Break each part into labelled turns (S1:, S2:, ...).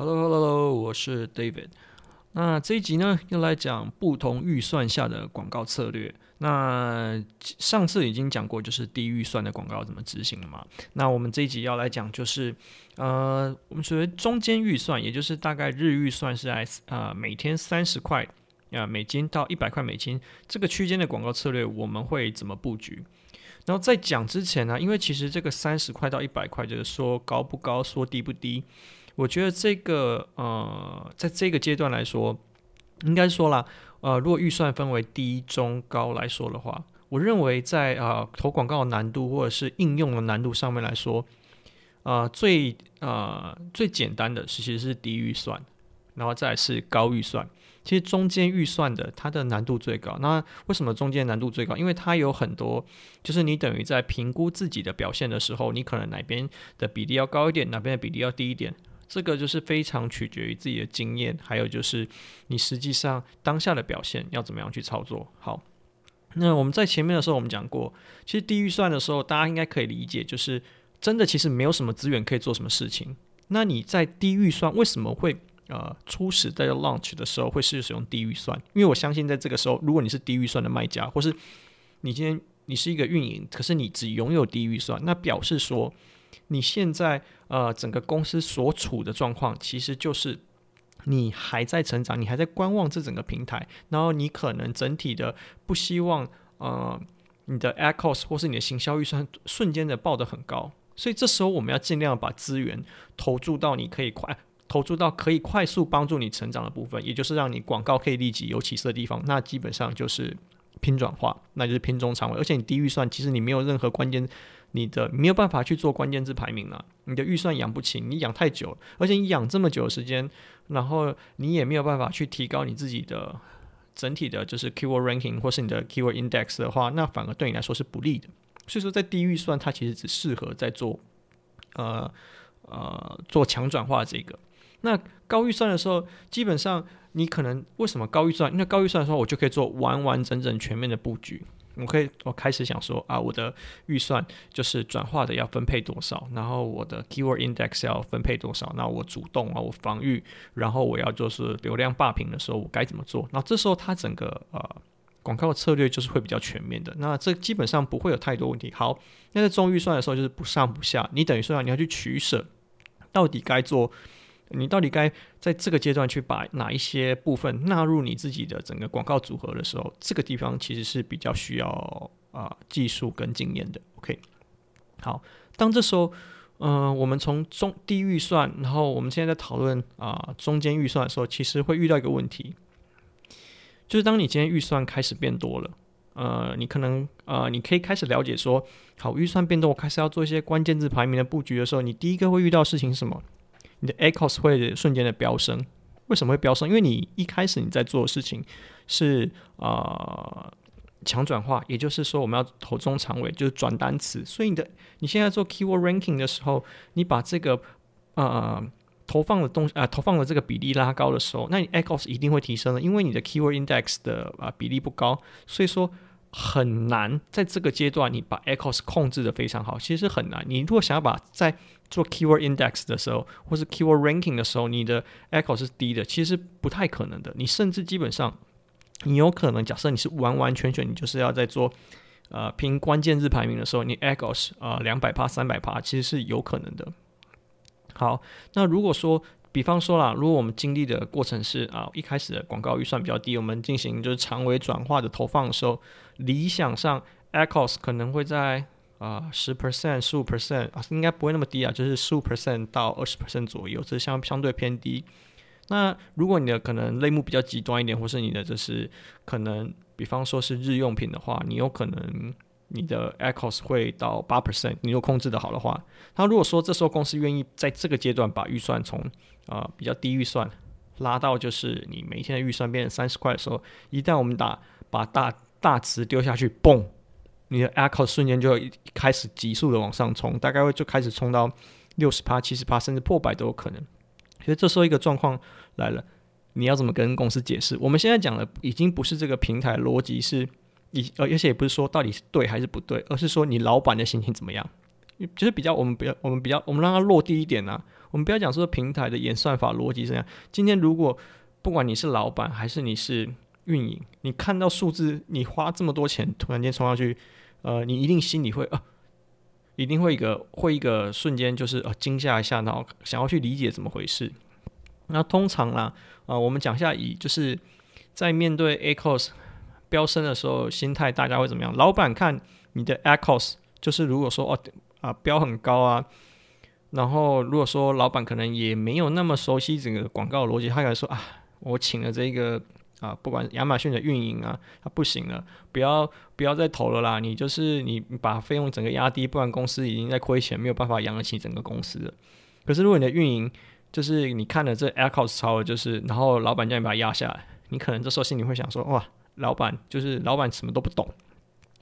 S1: Hello，Hello，Hello，我是 David。那这一集呢，又来讲不同预算下的广告策略。那上次已经讲过，就是低预算的广告怎么执行了嘛。那我们这一集要来讲，就是呃，我们属于中间预算，也就是大概日预算是在呃每天三十块啊美金到一百块美金这个区间的广告策略，我们会怎么布局？然后在讲之前呢，因为其实这个三十块到一百块，就是说高不高，说低不低。我觉得这个呃，在这个阶段来说，应该说啦，呃，如果预算分为低、中、高来说的话，我认为在啊、呃、投广告的难度或者是应用的难度上面来说，呃，最呃最简单的其实是低预算，然后再是高预算。其实中间预算的它的难度最高。那为什么中间难度最高？因为它有很多，就是你等于在评估自己的表现的时候，你可能哪边的比例要高一点，哪边的比例要低一点。这个就是非常取决于自己的经验，还有就是你实际上当下的表现要怎么样去操作。好，那我们在前面的时候我们讲过，其实低预算的时候，大家应该可以理解，就是真的其实没有什么资源可以做什么事情。那你在低预算为什么会呃初始在 launch 的时候会是使用低预算？因为我相信在这个时候，如果你是低预算的卖家，或是你今天你是一个运营，可是你只拥有低预算，那表示说。你现在呃，整个公司所处的状况，其实就是你还在成长，你还在观望这整个平台，然后你可能整体的不希望呃，你的 ad cost 或是你的行销预算瞬间的爆得很高，所以这时候我们要尽量把资源投注到你可以快投注到可以快速帮助你成长的部分，也就是让你广告可以立即有起色的地方，那基本上就是拼转化，那就是拼中长尾，而且你低预算，其实你没有任何关键。你的没有办法去做关键字排名了，你的预算养不起，你养太久，而且你养这么久的时间，然后你也没有办法去提高你自己的整体的，就是 keyword ranking 或是你的 keyword index 的话，那反而对你来说是不利的。所以说，在低预算，它其实只适合在做呃呃做强转化这个。那高预算的时候，基本上你可能为什么高预算？因为高预算的时候，我就可以做完完整整全面的布局。我可以，我开始想说啊，我的预算就是转化的要分配多少，然后我的 keyword index 要分配多少，那我主动啊，我防御，然后我要就是流量霸屏的时候，我该怎么做？那这时候它整个呃广告策略就是会比较全面的，那这基本上不会有太多问题。好，那在中预算的时候就是不上不下，你等于说你要去取舍，到底该做。你到底该在这个阶段去把哪一些部分纳入你自己的整个广告组合的时候，这个地方其实是比较需要啊、技术跟经验的。OK，好，当这时候，嗯、我们从中低预算，然后我们现在在讨论啊中间预算的时候，其实会遇到一个问题，就是当你今天预算开始变多了，呃，你可能呃你可以开始了解说，好，预算变多，我开始要做一些关键字排名的布局的时候，你第一个会遇到事情是什么？你的 ad cost 会瞬间的飙升，为什么会飙升？因为你一开始你在做的事情是啊强转化，也就是说我们要投中长尾，就是转单词。所以你的你现在做 keyword ranking 的时候，你把这个呃投放的东西啊、投放的这个比例拉高的时候，那你 ad cost 一定会提升的，因为你的 keyword index 的啊、比例不高，所以说很难在这个阶段你把 echoes 控制的非常好，其实很难。你如果想要把在做 keyword index 的时候，或是 keyword ranking 的时候，你的 ECHOs 是低的，其实不太可能的。你甚至基本上，你有可能假设你是完完全全，你就是要在做呃拼关键字排名的时候，你 ad cost 啊两百趴、三百趴，其实是有可能的。好，那如果说，比方说啦，如果我们经历的过程是啊，一开始的广告预算比较低，我们进行就是长尾转化的投放的时候，理想上 ad cost 可能会在。啊，十 percent、十五 percent 啊，应该不会那么低啊，就是十五 percent 到二十 percent 左右，这相相对偏低。那如果你的可能类目比较极端一点，或是你的就是可能，比方说是日用品的话，你有可能你的 echoes 会到八 percent，你如果控制的好的话。那如果说这时候公司愿意在这个阶段把预算从啊、比较低预算拉到就是你每天的预算变成三十块的时候，一旦我们打把大大词丢下去，嘣！你的 ECHOs 瞬间就开始急速的往上冲，大概会就开始冲到六十趴、七十趴，甚至破百都有可能。所以这时候一个状况来了，你要怎么跟公司解释？我们现在讲的已经不是这个平台逻辑是，以而且也不是说到底是对还是不对，而是说你老板的心情怎么样？就是比较我们比较我们比较我们让它落地一点呢、我们不要讲说平台的演算法逻辑是这样。今天如果不管你是老板还是你是运营，你看到数字，你花这么多钱突然间冲上去，呃，你一定心里会啊，一定会一个会一个瞬间就是呃惊吓一下，然后想要去理解怎么回事。那通常啦，啊、我们讲下以就是在面对 ACoS 飙升的时候，心态大家会怎么样？老板看你的 ACoS，就是如果说哦啊飙很高啊，然后如果说老板可能也没有那么熟悉整个广告逻辑，他可能说啊，我请了这个啊，不管亚马逊的运营啊，他不行了，不要不要再投了啦，你就是你把费用整个压低，不然公司已经在亏钱，没有办法养得起整个公司了。可是如果你的运营，就是你看了这 ACoS 超，就是然后老板叫你把它压下来，你可能这时候心里会想说，哇。老板就是老板，什么都不懂，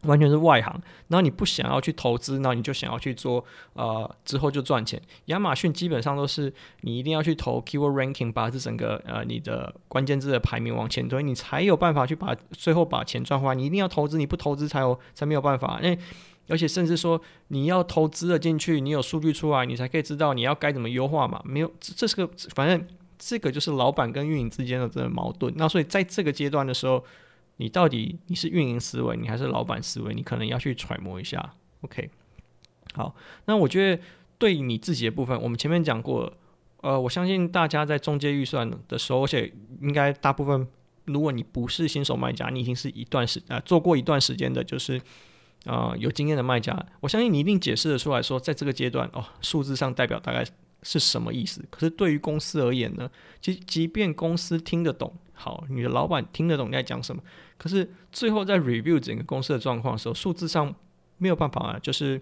S1: 完全是外行。然后你不想要去投资，那你就想要去做，呃，之后就赚钱。亚马逊基本上都是你一定要去投 keyword ranking，把这整个呃你的关键字的排名往前推，你才有办法去把最后把钱赚回来。你一定要投资，你不投资才有才没有办法。因为而且甚至说你要投资了进去，你有数据出来，你才可以知道你要该怎么优化嘛。没有，这是个反正这个就是老板跟运营之间的这个矛盾。那所以在这个阶段的时候。你到底你是运营思维，你还是老板思维？你可能要去揣摩一下。OK，好，那我觉得对你自己的部分，我们前面讲过，呃，我相信大家在中介预算的时候，而且应该大部分，如果你不是新手卖家，你已经是一段时啊、做过一段时间的，就是啊、有经验的卖家，我相信你一定解释得出来说，在这个阶段哦，数字上代表大概是什么意思？可是对于公司而言呢，即即便公司听得懂。好，你的老板听得懂你在讲什么，可是最后在 review 整个公司的状况的时候，数字上没有办法啊，就是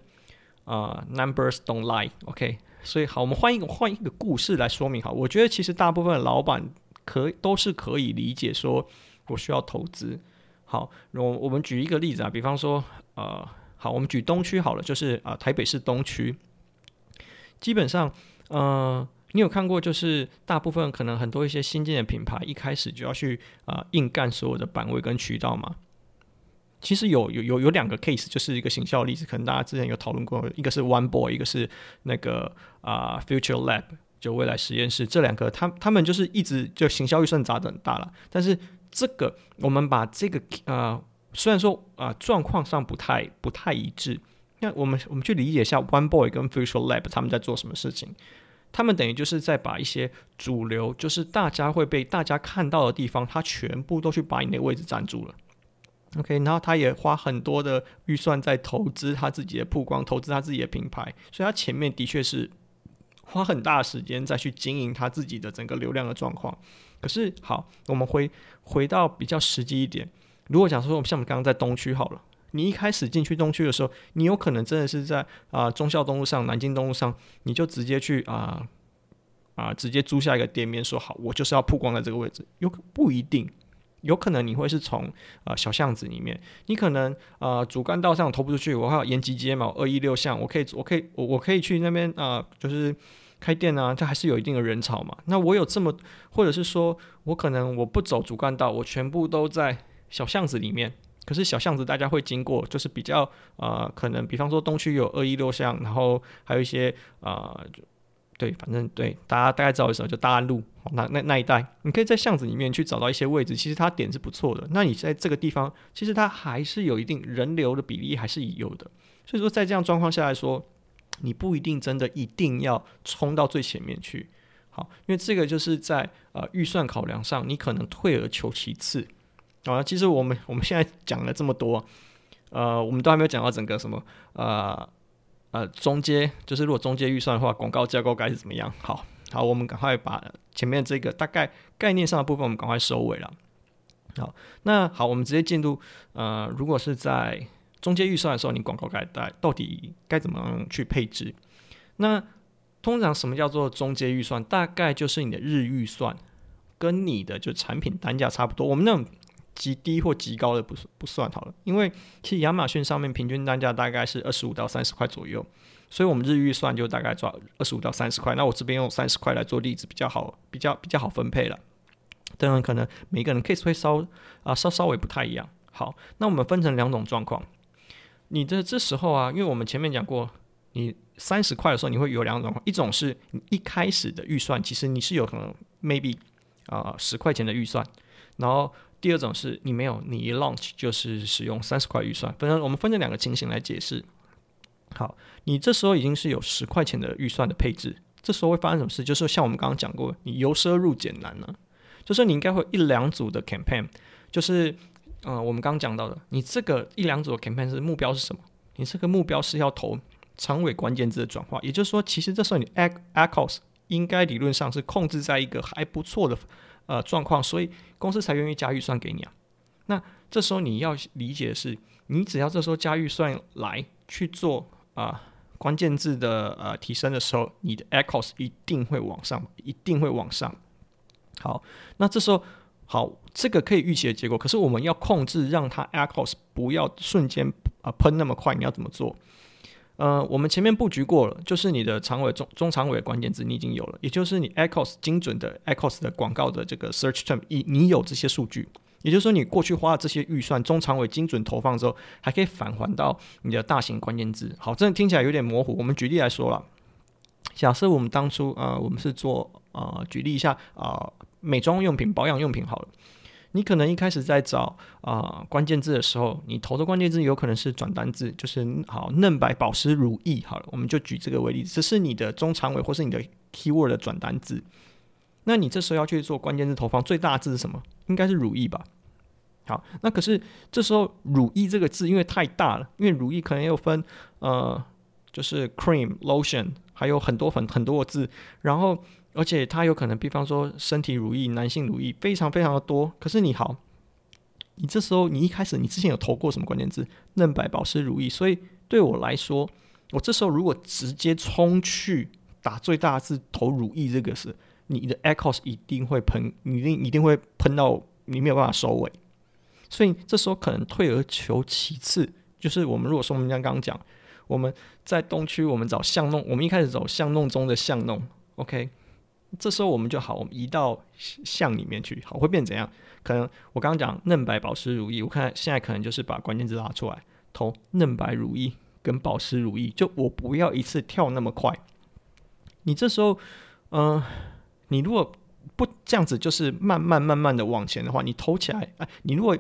S1: 啊、numbers don't lie，OK 所以好，我们换一个换一个故事来说明。好，我觉得其实大部分老板可都是可以理解说，我需要投资。好，我我们举一个例子啊，比方说，呃，好，我们举东区好了，就是啊、台北市东区，基本上，呃。你有看过，就是大部分可能很多一些新进的品牌，一开始就要去啊、硬干所有的版位跟渠道吗？其实有有有有两个 case，就是一个行销例子，可能大家之前有讨论过，一个是 One Boy，一个是那个啊、Future Lab，就未来实验室，这两个他他们就是一直就行销预算砸的很大了，但是这个我们把这个啊、虽然说啊、状况上不太不太一致，那我们我们去理解一下 One Boy 跟 Future Lab 他们在做什么事情。他们等于就是在把一些主流，就是大家会被大家看到的地方，他全部都去把你的位置占住了。OK，然后他也花很多的预算在投资他自己的曝光，投资他自己的品牌，所以他前面的确是花很大的时间再去经营他自己的整个流量的状况。可是好，我们回回到比较实际一点，如果讲说我们像我们刚刚在东区好了。你一开始进去东区的时候，你有可能真的是在啊、呃、忠孝东路上、南京东路上，你就直接去啊啊、直接租下一个店面，说好，我就是要曝光在这个位置。有不一定，有可能你会是从啊、小巷子里面，你可能啊、主干道上投不出去，我还有延吉街嘛，二一六巷，我可以我可以我我可以去那边啊、就是开店啊，它还是有一定的人潮嘛。那我有这么，或者是说我可能我不走主干道，我全部都在小巷子里面。可是小巷子大家会经过，就是比较呃，可能比方说东区有二一六巷，然后还有一些呃，对，反正对，大家大概知道的时候就大安路那那那一带，你可以在巷子里面去找到一些位置，其实它点是不错的。那你在这个地方，其实它还是有一定人流的比例还是有的。所以说在这样状况下来说，你不一定真的一定要冲到最前面去，好，因为这个就是在呃预算考量上，你可能退而求其次。啊，其实我们我们现在讲了这么多，呃，我们都还没有讲到整个什么，呃呃，中阶，就是如果中阶预算的话，广告架构该是怎么样？好，好，我们赶快把前面这个大概概念上的部分，我们赶快收尾了。好，那好，我们直接进入，呃，如果是在中阶预算的时候，你广告该带到底该怎么样去配置？那通常什么叫做中阶预算？大概就是你的日预算跟你的就产品单价差不多。我们那种。极低或极高的不不算好了，因为其实亚马逊上面平均单价大概是二十五到三十块左右，所以我们日预算就大概抓二十五到三十块。那我这边用三十块来做例子比较好，比较比较好分配了。当然，可能每个人 case 会稍啊稍稍微不太一样。好，那我们分成两种状况。你的这时候啊，因为我们前面讲过，你三十块的时候，你会有两种，一种是你一开始的预算，其实你是有可能 maybe 啊十块钱的预算，然后第二种是你没有，你一 launch 就是使用三十块预算。反正我们分这两个情形来解释。好，你这时候已经是有十块钱的预算的配置，这时候会发生什么事？就是像我们刚刚讲过，你由奢入俭难了，就是你应该会一两组的 campaign，就是嗯、呃，我们刚刚讲到的，你这个一两组的 campaign 是目标是什么？你这个目标是要投长尾关键字的转化，也就是说，其实这时候你 ACoS 应该理论上是控制在一个还不错的呃状况，所以公司才愿意加预算给你啊。那这时候你要理解的是，你只要这时候加预算来去做啊、关键字的呃提升的时候，你的 ECHOs 一定会往上，一定会往上。好，那这时候好，这个可以预期的结果，可是我们要控制让它 ECHOs 不要瞬间。啊，喷那么快，你要怎么做？呃，我们前面布局过了，就是你的长尾、中中长尾关键字你已经有了，也就是你 ecos 精准的 ecos 的广告的这个 search term，你你有这些数据，也就是说你过去花的这些预算，中长尾精准投放之后，还可以返还到你的大型关键字。好，这听起来有点模糊。我们举例来说了，假设我们当初呃，我们是做呃，举例一下啊、美妆用品、保养用品好了。你可能一开始在找啊、关键字的时候，你投的关键字有可能是转单字，就是好嫩白保湿乳液。好了，我们就举这个为例，这是你的中长尾或是你的 keyword 的转单字。那你这时候要去做关键字投放，最大字是什么？应该是乳液吧？好，那可是这时候乳液这个字因为太大了，因为乳液可能又分呃，就是 cream、lotion，还有很多很很多个字，然后。而且它有可能，比方说身体乳液、男性乳液，非常非常的多。可是你好，你这时候你一开始你之前有投过什么关键字？嫩白保湿乳液。所以对我来说，我这时候如果直接冲去打最大字投乳液这个是，你的 echoes 一定会喷，你一定一定会喷到你没有办法收尾。所以这时候可能退而求其次，就是我们如果说我们刚刚讲，我们在东区，我们找巷弄，我们一开始走巷弄中的巷弄，OK。这时候我们就好，我们移到巷里面去，好，会变怎样？可能我刚刚讲嫩白保湿乳液，我看现在可能就是把关键字拉出来，投嫩白乳液跟保湿乳液，就我不要一次跳那么快。你这时候，嗯、你如果不这样子，就是慢慢慢慢的往前的话，你投起来，哎，你如果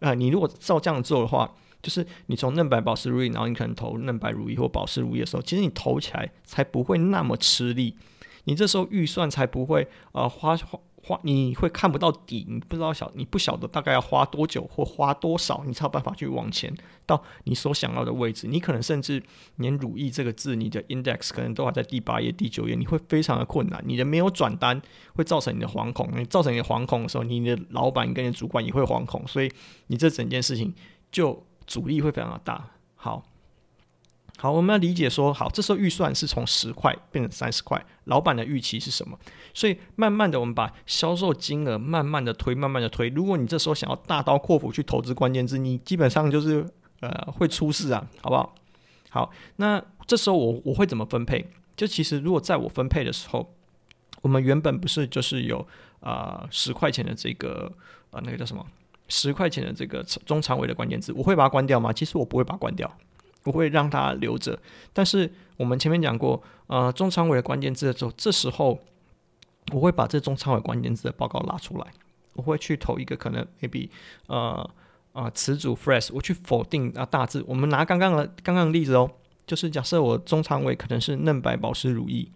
S1: 啊、呃，你如果照这样做的话，就是你从嫩白保湿乳液，然后你可能投嫩白乳液或保湿乳液的时候，其实你投起来才不会那么吃力。你这时候预算才不会呃花花花，你会看不到底，你不知道小，你不晓得大概要花多久或花多少，你才有办法去往前到你所想要的位置。你可能甚至连乳液这个字，你的 index 可能都还在第八页、第九页，你会非常的困难。你的没有转单会造成你的惶恐，你造成你的惶恐的时候，你的老板跟你的主管也会惶恐，所以你这整件事情就阻力会非常的大。好。好，我们要理解说，好，这时候预算是从十块变成三十块，老板的预期是什么？所以慢慢的，我们把销售金额慢慢的推，慢慢的推。如果你这时候想要大刀阔斧去投资关键字，你基本上就是呃会出事啊，好不好？好，那这时候我我会怎么分配？就其实如果在我分配的时候，我们原本不是就是有啊十块钱的这个呃那个叫什么十块钱的这个中长尾的关键字，我会把它关掉吗？其实我不会把它关掉。我会让它留着，但是我们前面讲过，呃，中长尾的关键字的时候，这时候我会把这中长尾关键字的报告拉出来，我会去投一个可能 maybe 呃呃词组 phrase，我去否定啊大字。我们拿刚刚的刚刚的例子哦，就是假设我中长尾可能是嫩白保湿乳液，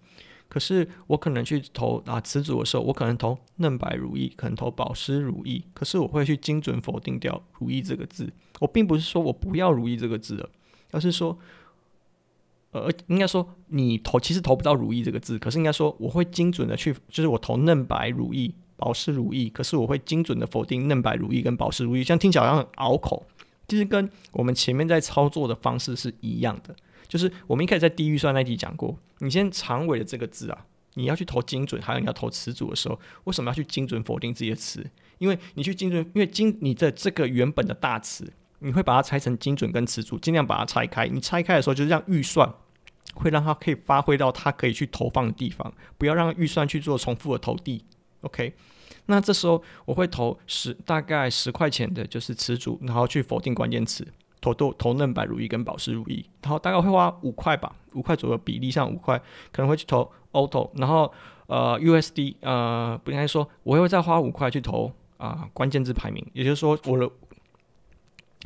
S1: 可是我可能去投啊词组的时候，我可能投嫩白如意，可能投保湿如意，可是我会去精准否定掉如意这个字。我并不是说我不要如意这个字的。而是说，呃，应该说你投其实投不到“如意”这个字，可是应该说我会精准的去，就是我投嫩白如意、保湿如意，可是我会精准的否定嫩白如意跟保湿如意，这样听起来好像很拗口，其实跟我们前面在操作的方式是一样的。就是我们一开始在低预算那集讲过，你先长尾的这个字啊，你要去投精准，还有你要投词组的时候，为什么要去精准否定这些词？因为你去精准，因为精你的这个原本的大词。你会把它拆成精准跟词组，尽量把它拆开。你拆开的时候，就是让预算会让它可以发挥到它可以去投放的地方，不要让预算去做重复的投递。OK，那这时候我会投十大概十块钱的，就是词组，然后去否定关键词。投豆投嫩白如意跟保湿如意，然后大概会花五块吧，五块左右比例上五块，可能会去投 Auto，然后呃 USD 呃不应该说，我会再花五块去投啊、关键字排名，也就是说我的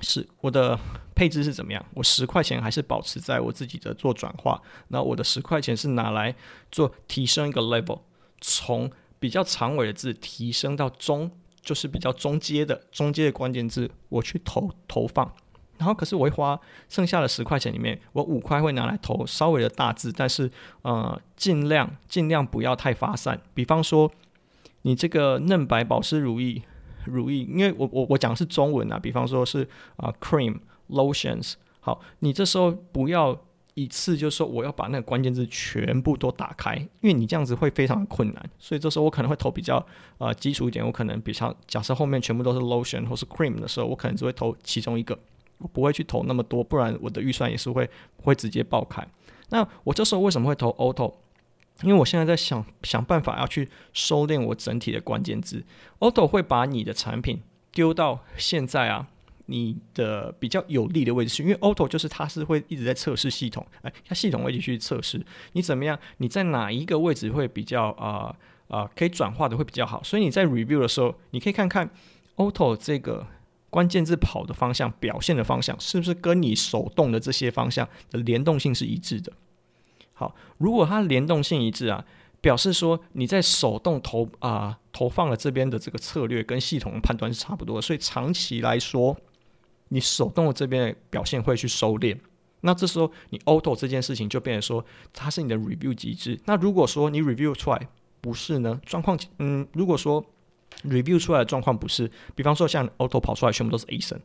S1: 是我的配置是怎么样？我十块钱还是保持在我自己的做转化，那我的十块钱是拿来做提升一个 level，从比较长尾的字提升到中。就是比较中阶的中阶的关键字，我去投投放，然后可是我会花剩下的十块钱里面，我五块会拿来投稍微的大字，但是呃尽量尽量不要太发散。比方说你这个嫩白保湿乳液乳液，因为我我我讲的是中文啊，比方说是啊、呃、cream lotions，好，你这时候不要。一次就说我要把那个关键字全部都打开，因为你这样子会非常的困难，所以这时候我可能会投比较呃基础一点，我可能比较假设后面全部都是 lotion 或是 cream 的时候，我可能只会投其中一个，我不会去投那么多，不然我的预算也是会会直接爆开。那我这时候为什么会投 auto？因为我现在在想想办法要去收敛我整体的关键字，auto 会把你的产品丢到现在啊。你的比较有利的位置是，因为 Auto 就是它是会一直在测试系统，哎，它系统会继续测试你怎么样，你在哪一个位置会比较啊啊、呃呃、可以转化的会比较好，所以你在 review 的时候，你可以看看 Auto 这个关键字跑的方向、表现的方向是不是跟你手动的这些方向的联动性是一致的。好，如果它联动性一致啊，表示说你在手动投啊、投放了这边的这个策略跟系统的判断是差不多的，所以长期来说。你手动的这边的表现会去收敛，那这时候你 auto 这件事情就变成说它是你的 review 机制。那如果说你 review 出来不是呢？状况嗯，如果说 review 出来的状况不是，比方说像 auto 跑出来全部都是 a 声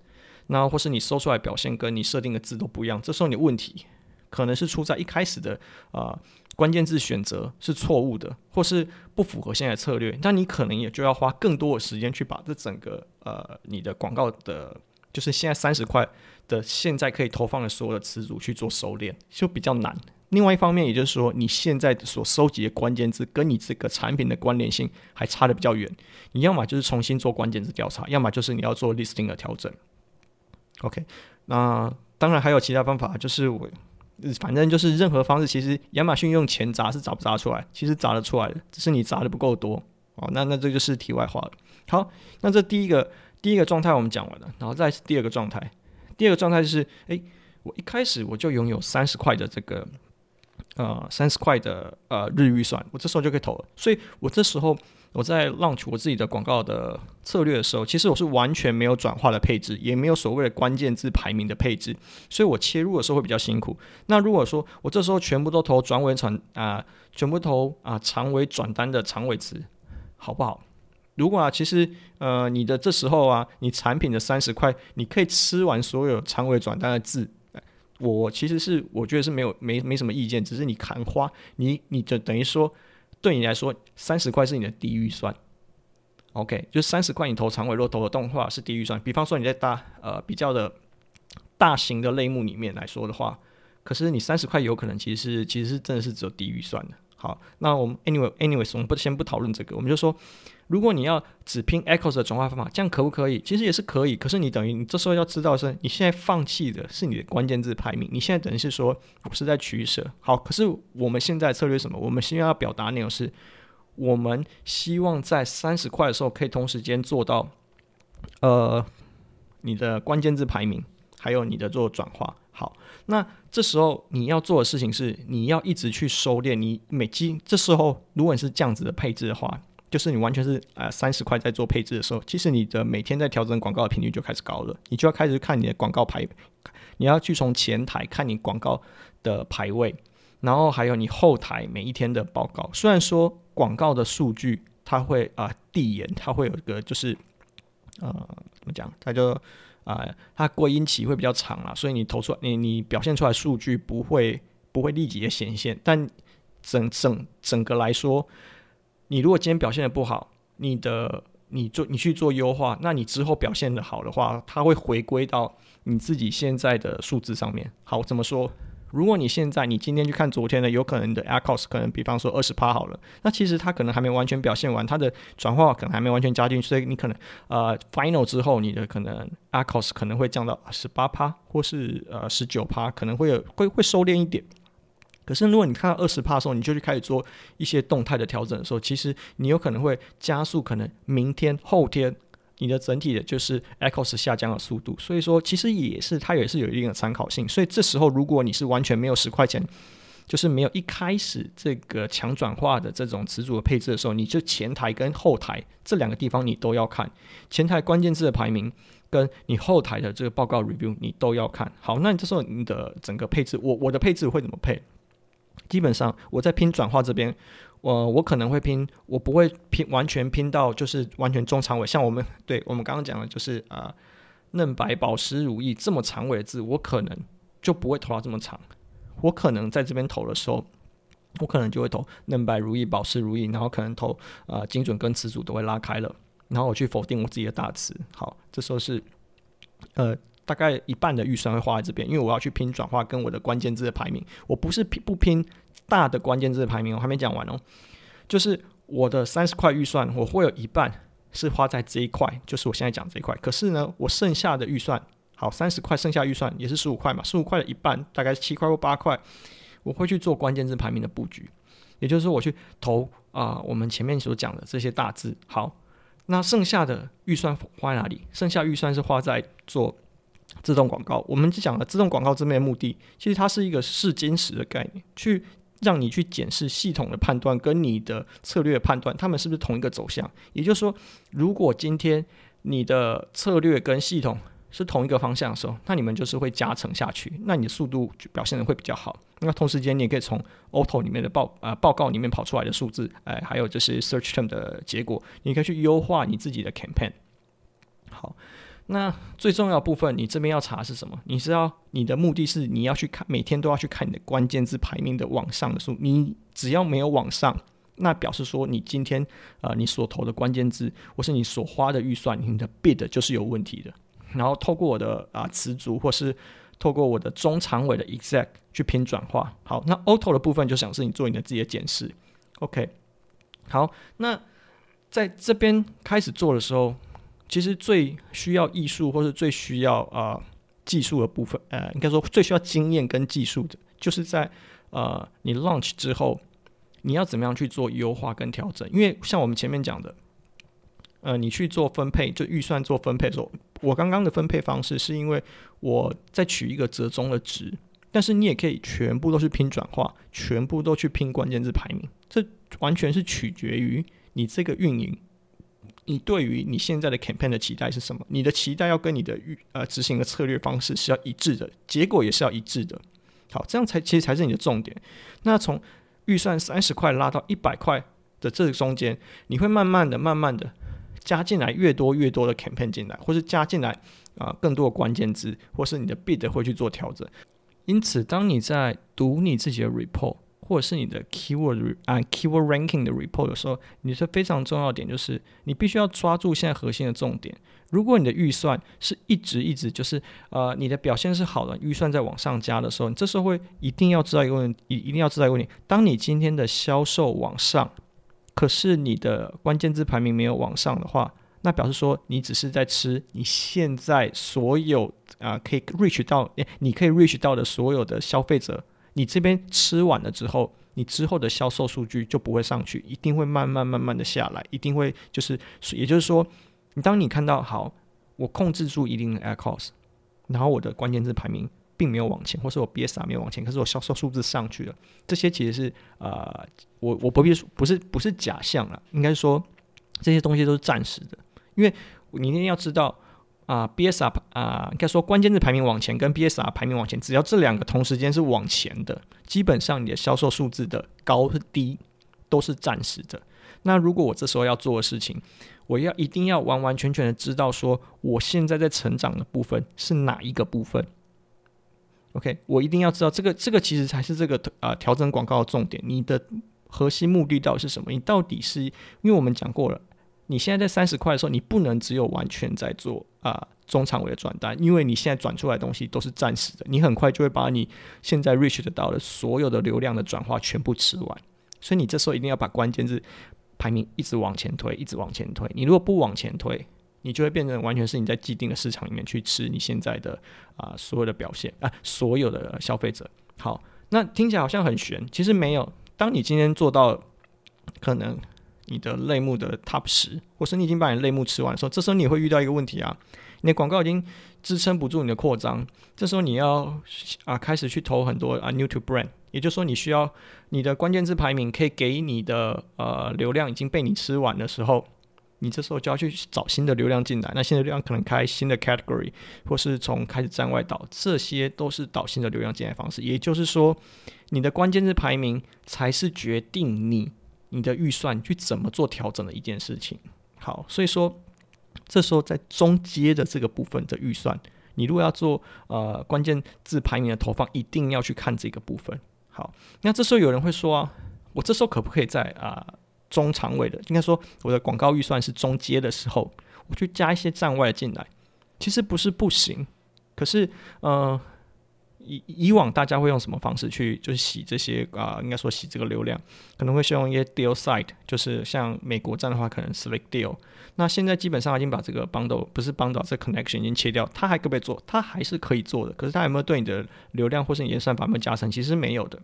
S1: 那或是你搜出来表现跟你设定的字都不一样，这时候你问题可能是出在一开始的啊、关键字选择是错误的，或是不符合现在的策略，那你可能也就要花更多的时间去把这整个呃你的广告的。就是现在三十块的现在可以投放的所有的词组去做收敛，就比较难。另外一方面，也就是说，你现在所收集的关键字跟你这个产品的关联性还差得比较远。你要么就是重新做关键字调查，要么就是你要做 listing 的调整。OK，那当然还有其他方法，就是我反正就是任何方式，其实亚马逊用钱砸是砸不砸出来，其实砸得出来的，只是你砸的不够多。哦，那那这就是题外话了。好，那这第一个。第一个状态我们讲完了，然后再是第二个状态。第二个状态就是，诶，我一开始我就拥有三十块的这个，呃，三十块的呃日预算，我这时候就可以投了。所以我这时候我在 launch 我自己的广告的策略的时候，其实我是完全没有转化的配置，也没有所谓的关键字排名的配置，所以我切入的时候会比较辛苦。那如果说我这时候全部都投转尾长啊，全部投啊长尾转单的长尾词，好不好？如果啊，其实呃，你的这时候啊，你产品的三十块，你可以吃完所有长尾转单的字，我其实是我觉得是没有没没什么意见，只是你砍花，你你就等于说，对你来说三十块是你的低预算，OK，就三十块你投长尾，若投的动画是低预算。比方说你在大呃比较的大型的类目里面来说的话，可是你三十块有可能其实是其实是真的是只有低预算的。好，那我们 anyway anyways 我们不先不讨论这个，我们就说。如果你要只拼 Echoes 的转化方法，这样可不可以？其实也是可以。可是你等于你这时候要知道是，你现在放弃的是你的关键字排名。你现在等于是说，我是在取舍。好，可是我们现在策略什么？我们希望要表达内容是，我们希望在三十块的时候可以同时间做到，呃，你的关键字排名，还有你的做转化。好，那这时候你要做的事情是，你要一直去收敛。你每期这时候，如果你是这样子的配置的话。就是你完全是呃三十块在做配置的时候，其实你的每天在调整广告的频率就开始高了，你就要开始看你的广告排，你要去从前台看你广告的排位，然后还有你后台每一天的报告。虽然说广告的数据它会啊递延，它会有一个就是呃怎么讲，它就啊、它归因期会比较长啊，所以你投出来你你表现出来数据不会不会立即的显现，但整整整个来说。你如果今天表现的不好，你的你做你去做优化，那你之后表现的好的话，它会回归到你自己现在的数字上面。好，怎么说？
S2: 如果你现在你今天去看昨天的，有可能你的 ACoS 可能比方说二十趴好了，那其实它可能还没完全表现完，它的转化可能还没完全加进去，所以你可能呃 Final 之后你的可能 ACoS 可能会降到十八趴或是呃十九趴，可能会有会会收敛一点。可是如果你看到二十趴的时候，你就去开始做一些动态的调整的时候，其实你有可能会加速可能明天后天。你的整体的就是 echoes 下降的速度，所以说其实也是它也是有一定的参考性。所以这时候如果你是完全没有十块钱，就是没有一开始这个强转化的这种词组的配置的时候，你就前台跟后台这两个地方你都要看，前台关键字的排名跟你后台的这个报告 review 你都要看好。那你这时候你的整个配置，我我的配置会怎么配？基本上我在拼转化这边。我我可能会拼，我不会拼完全拼到就是完全中长尾，像我们对我们刚刚讲的，就是啊、嫩白保湿如意这么长尾的字，我可能就不会投到这么长。我可能在这边投的时候，我可能就会投嫩白如意、保湿如意，然后可能投啊、精准跟词组都会拉开了，然后我去否定我自己的大词。好，这时候是呃大概一半的预算会花在这边，因为我要去拼转化跟我的关键字的排名，我不是拼不拼。大的关键字的排名我还没讲完哦，就是我的三十块预算，我会有一半是花在这一块，就是我现在讲这一块。可是呢，我剩下的预算，好，三十块，剩下预算也是十五块嘛，十五块的一半，大概七块或八块，我会去做关键字排名的布局，也就是说，我去投啊、我们前面所讲的这些大字。好，那剩下的预算花在哪里？剩下预算是花在做。自动广告，我们就讲了自动广告这边目的，其实它是一个试金石的概念，去让你去检视系统的判断跟你的策略判断，他们是不是同一个走向。也就是说，如果今天你的策略跟系统是同一个方向的时候，那你们就是会加成下去，那你的速度就表现得会比较好。那同时间，你也可以从 Auto 里面的报、呃、报告里面跑出来的数字，哎，还有就是 Search Term 的结果，你可以去优化你自己的 Campaign。好。那最重要部分，你这边要查的是什么？你是要你的目的是你要去看，每天都要去看你的关键字排名的往上的数。你只要没有往上，那表示说你今天呃你所投的关键字或是你所花的预算，你的 bid 就是有问题的。然后透过我的啊词组或是透过我的中长尾的 exact 去拼转化。好，那 auto 的部分就想是你做你的自己的检视。OK，好，那在这边开始做的时候。其实最需要艺术，或是最需要啊、呃、技术的部分，呃，应该说最需要经验跟技术的，就是在呃你 launch 之后，你要怎么样去做优化跟调整？因为像我们前面讲的，呃，你去做分配，就预算做分配的时候，我刚刚的分配方式是因为我在取一个折中的值，但是你也可以全部都去拼转化，全部都去拼关键字排名，这完全是取决于你这个运营。你对于你现在的 campaign 的期待是什么？你的期待要跟你的预呃执行的策略方式是要一致的，结果也是要一致的。好，这样才其实才是你的重点。那从预算三十块拉到一百块的这个中间，你会慢慢的、慢慢的加进来越多越多的 campaign 进来，或是加进来啊、更多的关键字，或是你的 bid 会去做调整。因此，当你在读你自己的 report。或者是你的 keyword 啊 keyword ranking 的 report 的时候，你是非常重要的点，就是你必须要抓住现在核心的重点。如果你的预算是一直一直就是呃你的表现是好的，预算在往上加的时候，你这时候会一定要知道一个问题，一一定要知道一个问题：当你今天的销售往上，可是你的关键字排名没有往上的话，那表示说你只是在吃你现在所有啊、可以 reach 到，你可以 reach 到的所有的消费者。你这边吃完了之后，你之后的销售数据就不会上去，一定会慢慢慢慢的下来，一定会就是，也就是说，你当你看到好，我控制住一定的 ACoS，然后我的关键字排名并没有往前，或是我 BSR 没有往前，可是我销售数字上去了，这些其实是呃，我我不必说不是不是假象了，应该说这些东西都是暂时的，因为你一定要知道。啊，BSR 啊，应该说关键字排名往前跟 BSR 排名往前，只要这两个同时间是往前的，基本上你的销售数字的高和低都是暂时的。那如果我这时候要做的事情，我要一定要完完全全的知道说，我现在在成长的部分是哪一个部分。OK，我一定要知道这个，这个其实才是这个啊调整广告的重点。你的核心目的到底是什么？你到底是因为我们讲过了。你现在在三十块的时候，你不能只有完全在做啊、中长尾的转单，因为你现在转出来的东西都是暂时的，你很快就会把你现在 reach 得到的所有的流量的转化全部吃完，所以你这时候一定要把关键字排名一直往前推，一直往前推。你如果不往前推，你就会变成完全是你在既定的市场里面去吃你现在的啊、所有的表现啊、所有的消费者。好，那听起来好像很悬，其实没有。当你今天做到可能。你的类目的 top 十，或是你已经把你类目吃完的时候，这时候你会遇到一个问题啊，你的广告已经支撑不住你的扩张，这时候你要啊开始去投很多啊 new to brand，也就是说你需要你的关键字排名可以给你的呃流量已经被你吃完的时候，你这时候就要去找新的流量进来，那新的流量可能开新的 category，或是从开始站外导，这些都是导新的流量进来方式，也就是说你的关键字排名才是决定你。你的预算去怎么做调整的一件事情，好，所以说这时候在中阶的这个部分的预算，你如果要做呃关键字排名的投放，一定要去看这个部分。好，那这时候有人会说啊，我这时候可不可以在啊、中长尾的，应该说我的广告预算是中阶的时候，我去加一些站外进来，其实不是不行，可是呃。以以往大家会用什么方式去就是洗这些啊、应该说洗这个流量，可能会是用一些 deal site，就是像美国站的话，可能 slick deal。那现在基本上已经把这个 bundle 不是 bundle，这 connection 已经切掉，它还可不可以做？它还是可以做的，可是它有没有对你的流量或是你的算法有没有加成？其实没有的。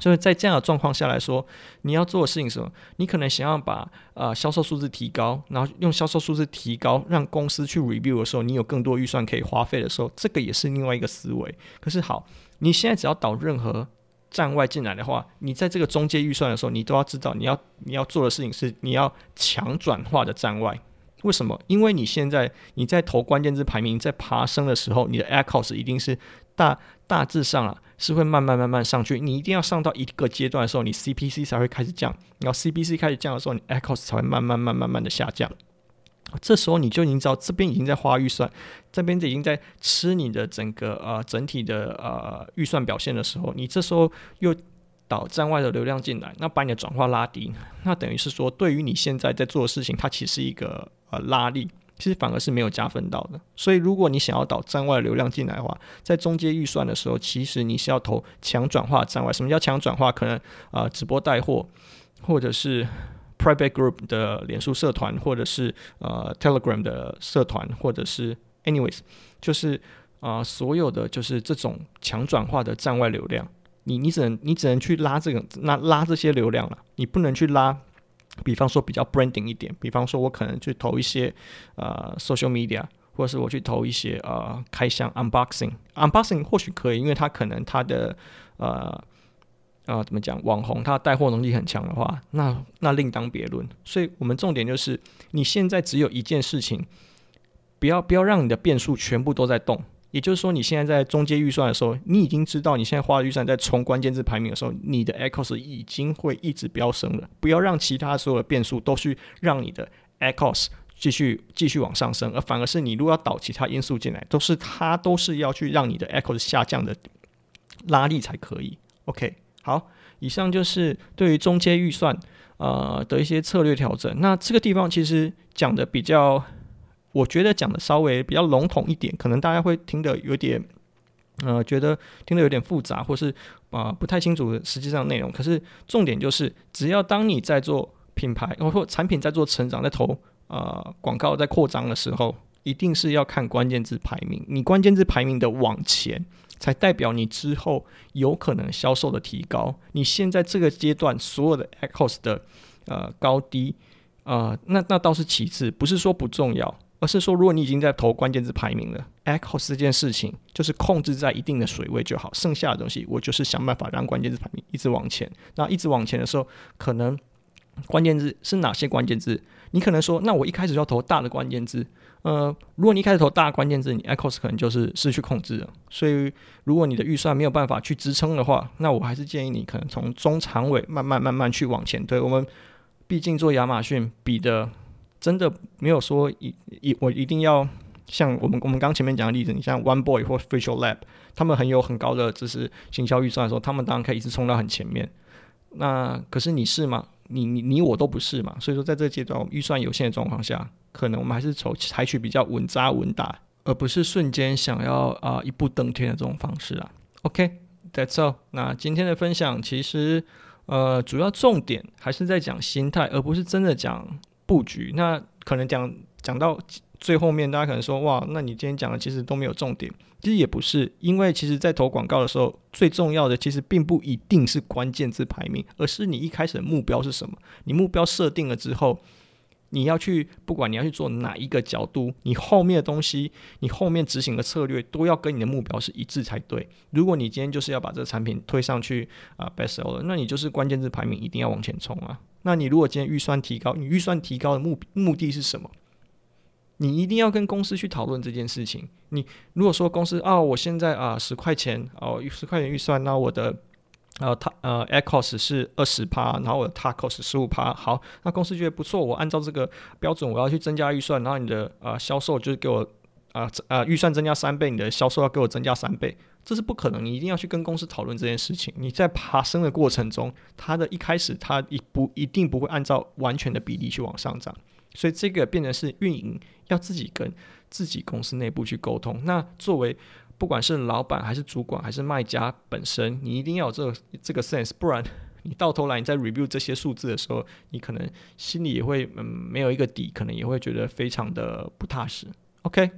S2: 所以在这样的状况下来说，你要做的事情是什么？你可能想要把呃销售数字提高，然后用销售数字提高，让公司去 review 的时候，你有更多预算可以花费的时候，这个也是另外一个思维。可是好，你现在只要导任何站外进来的话，你在这个中介预算的时候，你都要知道你要你要做的事情是你要强转化的站外。为什么？因为你现在你在投关键字排名在爬升的时候，你的 ad cost 一定是大大致上啊。是会慢慢慢慢上去，你一定要上到一个阶段的时候，你 CPC 才会开始降。然后 CPC 开始降的时候，你 ACOS 才会慢慢慢慢慢的下降。这时候你就已经知道这边已经在花预算，这边已经在吃你的整个呃整体的呃预算表现的时候，你这时候又导站外的流量进来，那把你的转化拉低，那等于是说对于你现在在做的事情，它其实是一个呃拉力。其实反而是没有加分到的，所以如果你想要导站外流量进来的话，在中阶预算的时候，其实你是要投强转化站外。什么叫强转化？可能啊、呃，直播带货，或者是 private group 的脸书社团，或者是呃 Telegram 的社团，或者是 anyways，就是啊、所有的就是这种强转化的站外流量，你你只能你只能去拉这个那拉这些流量了，你不能去拉。比方说比较 branding 一点，比方说我可能去投一些呃 social media，或者是我去投一些呃开箱 unboxing，unboxing 或许可以，因为它可能它的呃呃怎么讲网红他带货能力很强的话，那那另当别论。所以我们重点就是你现在只有一件事情，不要不要让你的变数全部都在动。也就是说，你现在在中阶预算的时候，你已经知道你现在花的预算在冲关键字排名的时候，你的 echoes 已经会一直飙升了。不要让其他所有的变数都去让你的 echoes 继续继续往上升，而反而是你如果要导其他因素进来，都是它都是要去让你的 echoes 下降的拉力才可以。OK，好，以上就是对于中阶预算呃的一些策略调整。那这个地方其实讲的比较。我觉得讲的稍微比较笼统一点，可能大家会听得有点，呃，觉得听得有点复杂，或是啊、呃、不太清楚实际上内容。可是重点就是，只要当你在做品牌或产品在做成长，在投啊、呃、广告在扩张的时候，一定是要看关键字排名。你关键字排名的往前，才代表你之后有可能销售的提高。你现在这个阶段所有的 ACOS 的呃高低啊、呃，那那倒是其次，不是说不重要。而是说，如果你已经在投关键字排名了 echos 这件事情就是控制在一定的水位就好，剩下的东西我就是想办法让关键字排名一直往前。那一直往前的时候，可能关键字是哪些关键字？你可能说，那我一开始就要投大的关键字。呃，如果你一开始投大关键字，你 echos 可能就是失去控制了。所以，如果你的预算没有办法去支撑的话，那我还是建议你可能从中长尾慢慢慢慢去往前推。我们毕竟做亚马逊比的。真的没有说一一我一定要像我们我们刚前面讲的例子，你像 One Boy 或 Facial Lab，他们很有很高的就是行销预算的时候，他们当然可以一直冲到很前面。那可是你是吗？你你你我都不是嘛，所以说在这个阶段，我们预算有限的状况下，可能我们还是采采取比较稳扎稳打，而不是瞬间想要啊、一步登天的这种方式啊。OK，That's all。那今天的分享其实呃主要重点还是在讲心态，而不是真的讲布局。那可能讲讲到最后面，大家可能说哇，那你今天讲的其实都没有重点。其实也不是，因为其实在投广告的时候，最重要的其实并不一定是关键字排名，而是你一开始的目标是什么。你目标设定了之后，你要去不管你要去做哪一个角度，你后面的东西，你后面执行的策略都要跟你的目标是一致才对。如果你今天就是要把这个产品推上去啊，best seller，那你就是关键字排名一定要往前冲啊。那你如果今天预算提高，你预算提高的目目的是什么？你一定要跟公司去讨论这件事情。你如果说公司啊，我现在啊十块钱哦，十块钱预算，那我的呃他呃，ACOS 是二十趴，然后我的 TACOS 十五趴。好，那公司觉得不错，我按照这个标准，我要去增加预算，然后你的啊销售就是给我啊啊预算增加三倍，你的销售要给我增加三倍，这是不可能。你一定要去跟公司讨论这件事情。你在爬升的过程中，它的一开始它一不一定不会按照完全的比例去往上涨。所以这个变成是运营要自己跟自己公司内部去沟通。那作为不管是老板还是主管还是卖家本身，你一定要有这个这个 sense，不然你到头来你在 review 这些数字的时候，你可能心里也会嗯没有一个底，可能也会觉得非常的不踏实。OK。